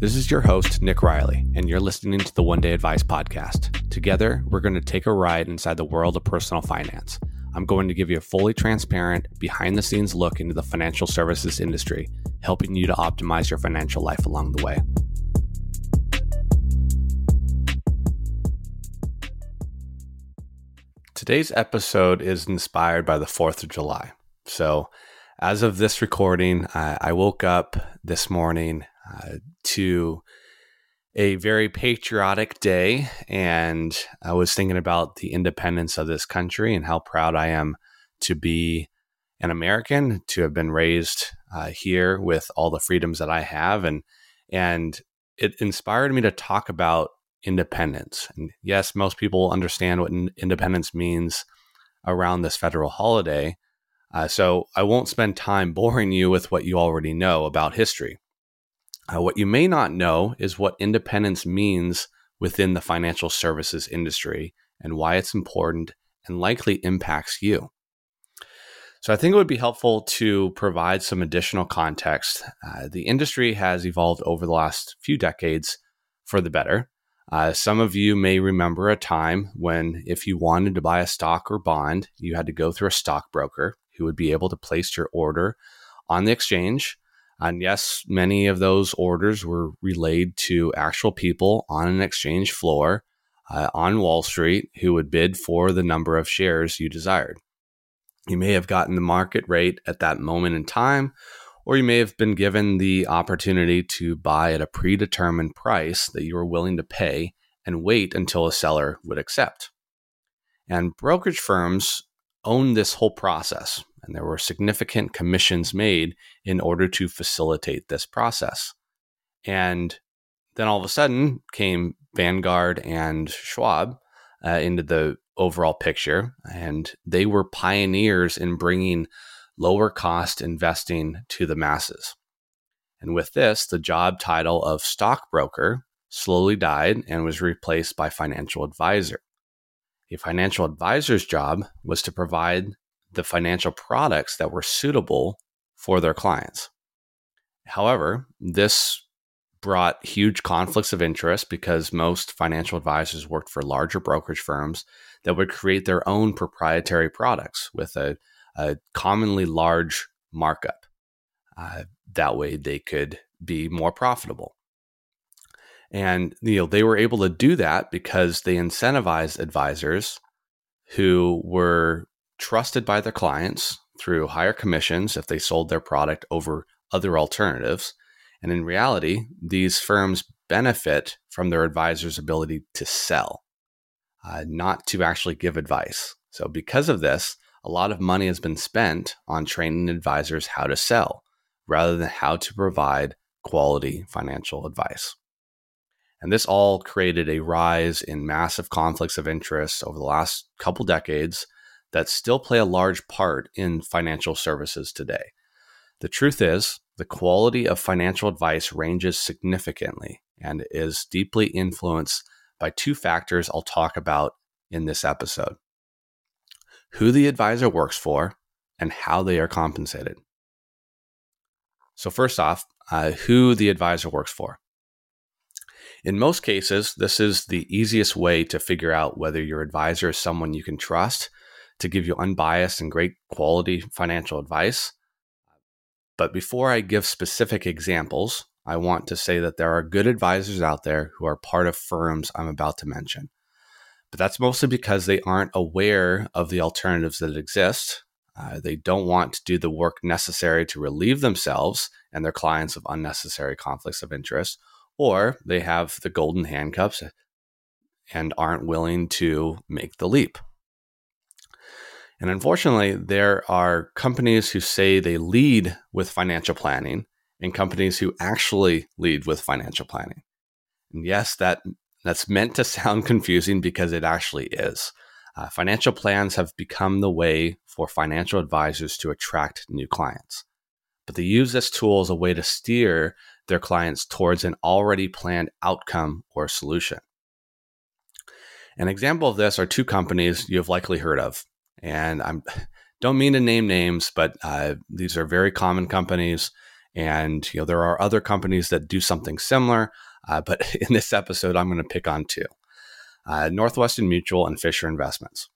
This is your host, Nick Riley, and you're listening to the One Day Advice Podcast. Together, we're going to take a ride inside the world of personal finance. I'm going to give you a fully transparent, behind the scenes look into the financial services industry, helping you to optimize your financial life along the way. Today's episode is inspired by the 4th of July. So, as of this recording, I, I woke up this morning uh, to a very patriotic day. And I was thinking about the independence of this country and how proud I am to be an American, to have been raised uh, here with all the freedoms that I have. And, and it inspired me to talk about independence. And yes, most people understand what independence means around this federal holiday. Uh, so I won't spend time boring you with what you already know about history. Uh, what you may not know is what independence means within the financial services industry and why it's important and likely impacts you. So, I think it would be helpful to provide some additional context. Uh, the industry has evolved over the last few decades for the better. Uh, some of you may remember a time when, if you wanted to buy a stock or bond, you had to go through a stockbroker who would be able to place your order on the exchange and yes, many of those orders were relayed to actual people on an exchange floor uh, on Wall Street who would bid for the number of shares you desired. You may have gotten the market rate at that moment in time, or you may have been given the opportunity to buy at a predetermined price that you were willing to pay and wait until a seller would accept. And brokerage firms own this whole process and there were significant commissions made in order to facilitate this process. And then all of a sudden came Vanguard and Schwab uh, into the overall picture, and they were pioneers in bringing lower cost investing to the masses. And with this, the job title of stockbroker slowly died and was replaced by financial advisor. A financial advisor's job was to provide the financial products that were suitable for their clients. However, this brought huge conflicts of interest because most financial advisors worked for larger brokerage firms that would create their own proprietary products with a, a commonly large markup. Uh, that way, they could be more profitable. And you know they were able to do that because they incentivized advisors who were trusted by their clients through higher commissions if they sold their product over other alternatives. And in reality, these firms benefit from their advisor's ability to sell, uh, not to actually give advice. So, because of this, a lot of money has been spent on training advisors how to sell rather than how to provide quality financial advice. And this all created a rise in massive conflicts of interest over the last couple decades that still play a large part in financial services today. The truth is, the quality of financial advice ranges significantly and is deeply influenced by two factors I'll talk about in this episode who the advisor works for and how they are compensated. So, first off, uh, who the advisor works for. In most cases, this is the easiest way to figure out whether your advisor is someone you can trust to give you unbiased and great quality financial advice. But before I give specific examples, I want to say that there are good advisors out there who are part of firms I'm about to mention. But that's mostly because they aren't aware of the alternatives that exist. Uh, they don't want to do the work necessary to relieve themselves and their clients of unnecessary conflicts of interest, or they have the golden handcuffs and aren't willing to make the leap. And unfortunately, there are companies who say they lead with financial planning and companies who actually lead with financial planning. And yes, that that's meant to sound confusing because it actually is. Uh, financial plans have become the way for financial advisors to attract new clients. But they use this tool as a way to steer their clients towards an already planned outcome or solution. An example of this are two companies you have likely heard of and I don't mean to name names, but uh, these are very common companies, And you know there are other companies that do something similar, uh, but in this episode, I'm going to pick on two: uh, Northwestern Mutual and Fisher Investments.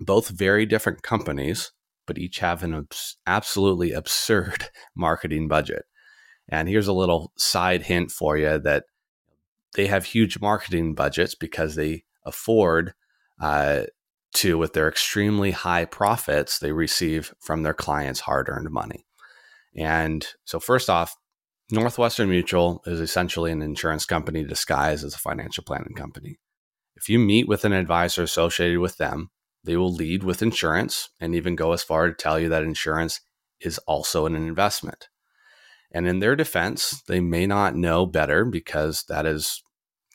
Both very different companies, but each have an abs- absolutely absurd marketing budget. And here's a little side hint for you that they have huge marketing budgets because they afford uh, to, with their extremely high profits they receive from their clients' hard earned money. And so, first off, Northwestern Mutual is essentially an insurance company disguised as a financial planning company. If you meet with an advisor associated with them, they will lead with insurance and even go as far to tell you that insurance is also an investment. And in their defense, they may not know better because that is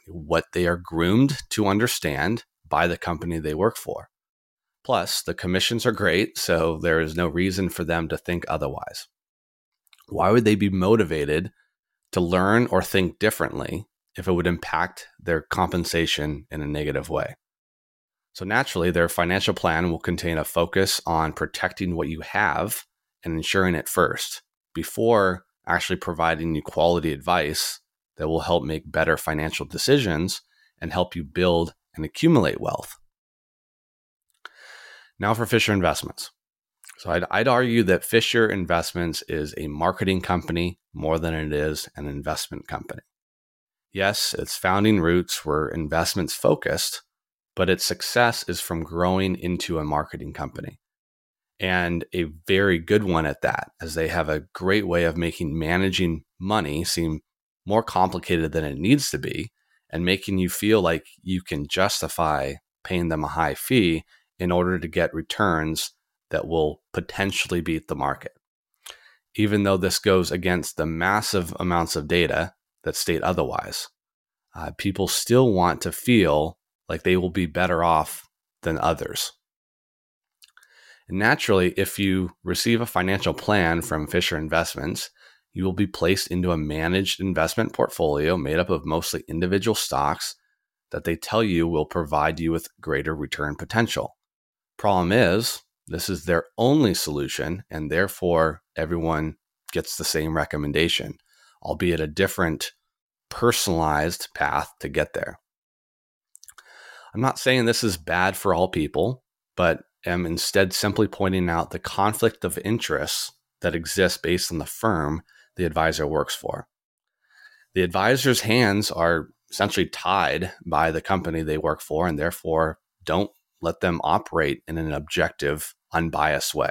what they are groomed to understand by the company they work for. Plus, the commissions are great, so there is no reason for them to think otherwise. Why would they be motivated to learn or think differently if it would impact their compensation in a negative way? So, naturally, their financial plan will contain a focus on protecting what you have and ensuring it first before actually providing you quality advice that will help make better financial decisions and help you build and accumulate wealth. Now for Fisher Investments. So I'd, I'd, argue that Fisher Investments is a marketing company more than it is an investment company. Yes, its founding roots were investments focused, but its success is from growing into a marketing company. And a very good one at that, as they have a great way of making managing money seem more complicated than it needs to be and making you feel like you can justify paying them a high fee in order to get returns that will potentially beat the market. Even though this goes against the massive amounts of data that state otherwise, uh, people still want to feel like they will be better off than others. And naturally, if you receive a financial plan from Fisher Investments, you will be placed into a managed investment portfolio made up of mostly individual stocks that they tell you will provide you with greater return potential. Problem is, this is their only solution, and therefore everyone gets the same recommendation, albeit a different personalized path to get there. I'm not saying this is bad for all people, but am instead simply pointing out the conflict of interests that exists based on the firm the advisor works for. The advisor's hands are essentially tied by the company they work for, and therefore don't let them operate in an objective, unbiased way.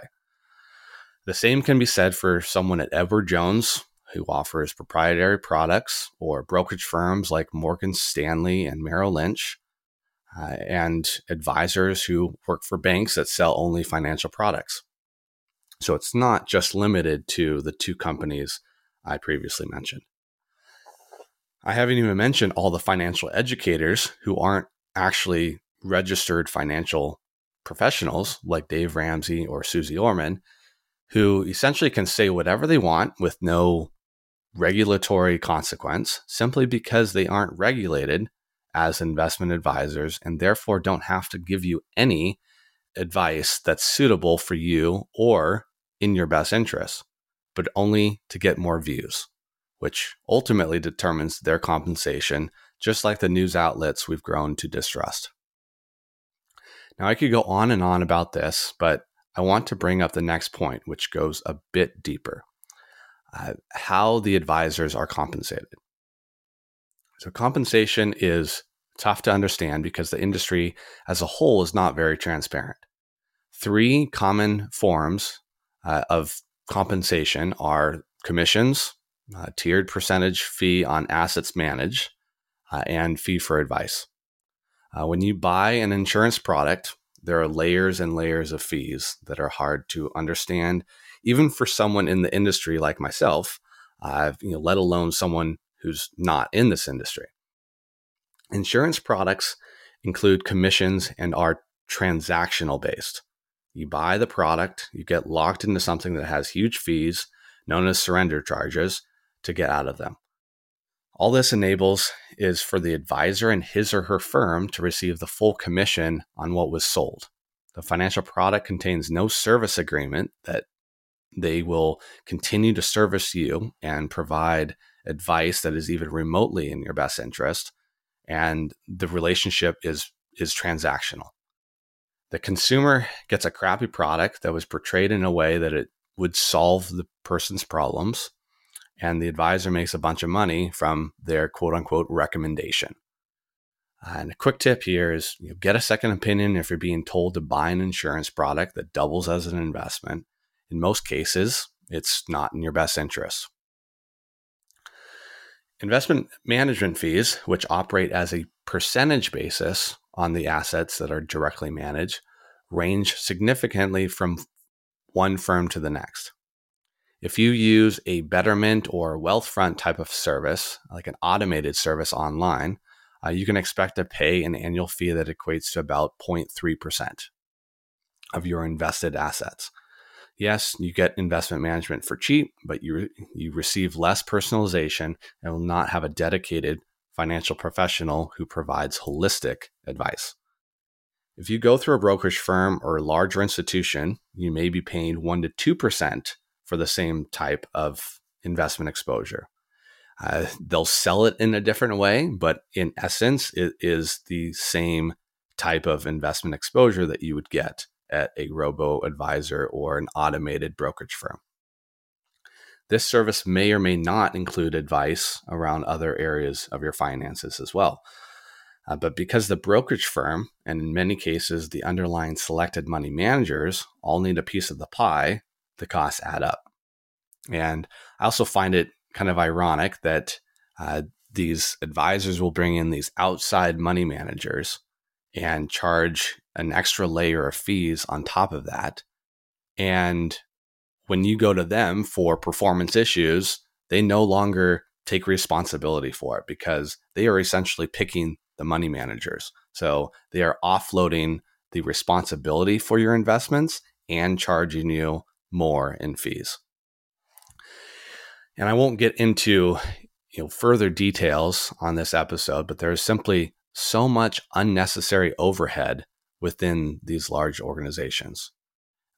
The same can be said for someone at Edward Jones, who offers proprietary products, or brokerage firms like Morgan Stanley and Merrill Lynch, uh, and advisors who work for banks that sell only financial products. So it's not just limited to the two companies I previously mentioned. I haven't even mentioned all the financial educators who aren't actually registered financial professionals like Dave Ramsey or Suze Orman, who essentially can say whatever they want with no regulatory consequence simply because they aren't regulated as investment advisors and therefore don't have to give you any advice that's suitable for you or in your best interest but only to get more views, which ultimately determines their compensation, just like the news outlets we've grown to distrust. Now, I could go on and on about this, but I want to bring up the next point, which goes a bit deeper uh, how the advisors are compensated. So, compensation is tough to understand because the industry as a whole is not very transparent. Three common forms uh, of compensation are commissions, uh, tiered percentage fee on assets managed, uh, and fee for advice. Uh, when you buy an insurance product, there are layers and layers of fees that are hard to understand, even for someone in the industry like myself, you know, let alone someone who's not in this industry. Insurance products include commissions and are transactional based. You buy the product, you get locked into something that has huge fees, known as surrender charges, to get out of them. All this enables is for the advisor and his or her firm to receive the full commission on what was sold. The financial product contains no service agreement that they will continue to service you and provide advice that is even remotely in your best interest and the relationship is is transactional the consumer gets a crappy product that was portrayed in a way that it would solve the person's problems and the advisor makes a bunch of money from their quote unquote recommendation and a quick tip here is you know, get a second opinion if you're being told to buy an insurance product that doubles as an investment. In most cases, it's not in your best interest. Investment management fees, which operate as a percentage basis on the assets that are directly managed, range significantly from one firm to the next. If you use a Betterment or Wealthfront type of service, like an automated service online, uh, you can expect to pay an annual fee that equates to about 0.3% of your invested assets. Yes, you get investment management for cheap, but you, you receive less personalization and will not have a dedicated financial professional who provides holistic advice. If you go through a brokerage firm or a larger institution, you may be paying 1% to 2% for the same type of investment exposure. Uh, they'll sell it in a different way, but in essence, it is the same type of investment exposure that you would get at a robo advisor or an automated brokerage firm. This service may or may not include advice around other areas of your finances as well. Uh, but because the brokerage firm, and in many cases the underlying selected money managers, all need a piece of the pie, the costs add up. And I also find it kind of ironic that uh, these advisors will bring in these outside money managers and charge an extra layer of fees on top of that. And when you go to them for performance issues, they no longer take responsibility for it because they are essentially picking the money managers. So they are offloading the responsibility for your investments and charging you more in fees. And I won't get into you know further details on this episode, but there is simply so much unnecessary overhead within these large organizations.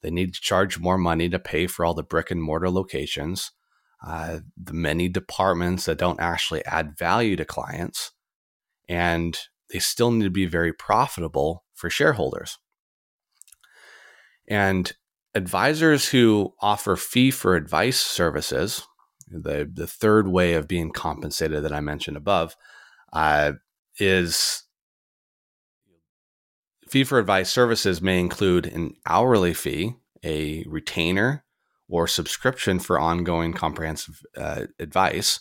They need to charge more money to pay for all the brick and mortar locations, uh, the many departments that don't actually add value to clients, and they still need to be very profitable for shareholders. And advisors who offer fee for advice services, the the third way of being compensated that I mentioned above uh, is fee for advice services may include an hourly fee, a retainer, or subscription for ongoing comprehensive uh, advice,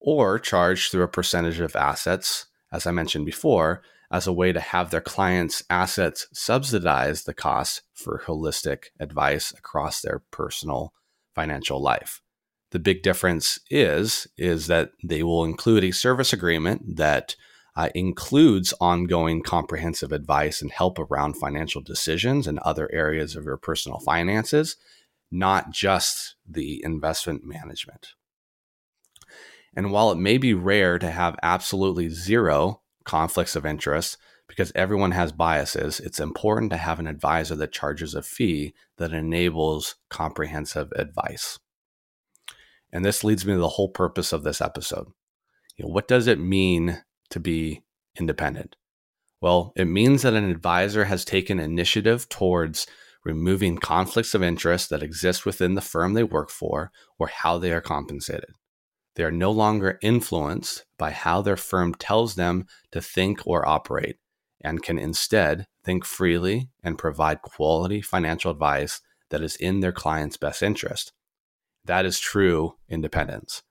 or charged through a percentage of assets, as I mentioned before, as a way to have their clients' assets subsidize the cost for holistic advice across their personal financial life. The big difference is is that they will include a service agreement that uh, includes ongoing comprehensive advice and help around financial decisions and other areas of your personal finances, not just the investment management. And while it may be rare to have absolutely zero conflicts of interest, because everyone has biases, it's important to have an advisor that charges a fee that enables comprehensive advice. And this leads me to the whole purpose of this episode. You know, what does it mean to be independent? Well, it means that an advisor has taken initiative towards removing conflicts of interest that exist within the firm they work for or how they are compensated. They are no longer influenced by how their firm tells them to think or operate and can instead think freely and provide quality financial advice that is in their client's best interest. That is true independence.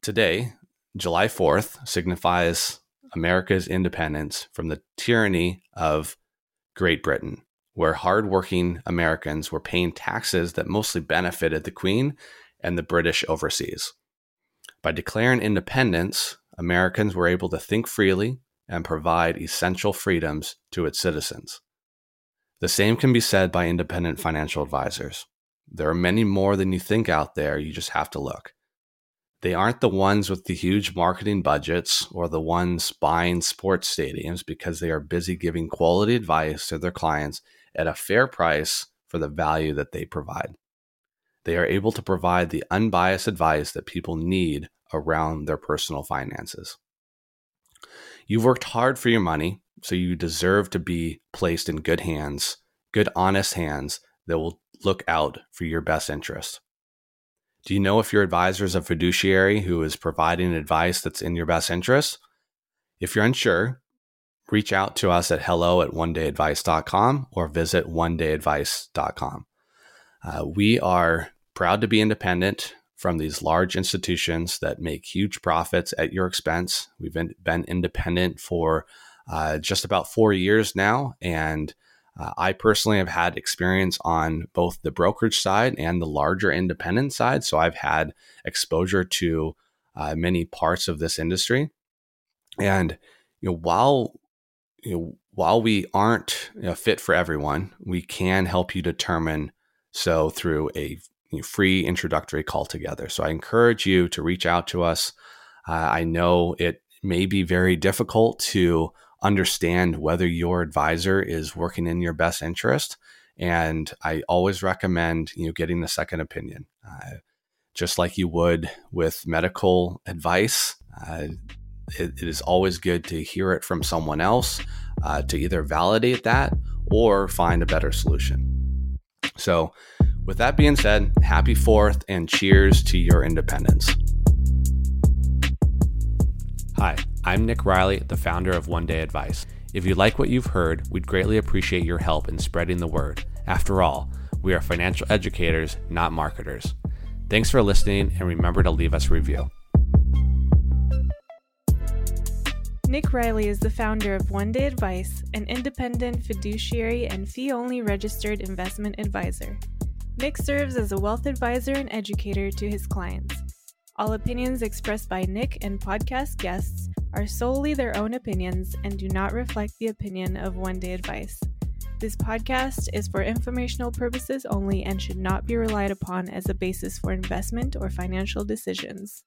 Today, July 4th signifies America's independence from the tyranny of Great Britain, where hardworking Americans were paying taxes that mostly benefited the Queen and the British overseas. By declaring independence, Americans were able to think freely and provide essential freedoms to its citizens. The same can be said by independent financial advisors. There are many more than you think out there. You just have to look. They aren't the ones with the huge marketing budgets or the ones buying sports stadiums because they are busy giving quality advice to their clients at a fair price for the value that they provide. They are able to provide the unbiased advice that people need around their personal finances. You've worked hard for your money, so you deserve to be placed in good hands, good, honest hands that will look out for your best interest. Do you know if your advisor is a fiduciary who is providing advice that's in your best interest? If you're unsure, reach out to us at hello at onedayadvice.com or visit onedayadvice.com. Uh, we are proud to be independent from these large institutions that make huge profits at your expense. We've been, been independent for uh, just about four years now. And uh, I personally have had experience on both the brokerage side and the larger independent side. So I've had exposure to uh, many parts of this industry. And you know, while you know, while we aren't you know, fit for everyone, we can help you determine so through a free introductory call together. So I encourage you to reach out to us. Uh, I know it may be very difficult to understand whether your advisor is working in your best interest, and I always recommend you know getting the second opinion, uh, just like you would with medical advice. Uh, it, it is always good to hear it from someone else uh, to either validate that or find a better solution. So, with that being said, happy 4th and cheers to your independence. Hi, I'm Nick Riley, the founder of One Day Advice. If you like what you've heard, we'd greatly appreciate your help in spreading the word. After all, we are financial educators, not marketers. Thanks for listening, and remember to leave us a review. Nick Riley is the founder of One Day Advice, an independent fiduciary and fee only registered investment advisor. Nick serves as a wealth advisor and educator to his clients. All opinions expressed by Nick and podcast guests are solely their own opinions and do not reflect the opinion of One Day Advice. This podcast is for informational purposes only and should not be relied upon as a basis for investment or financial decisions.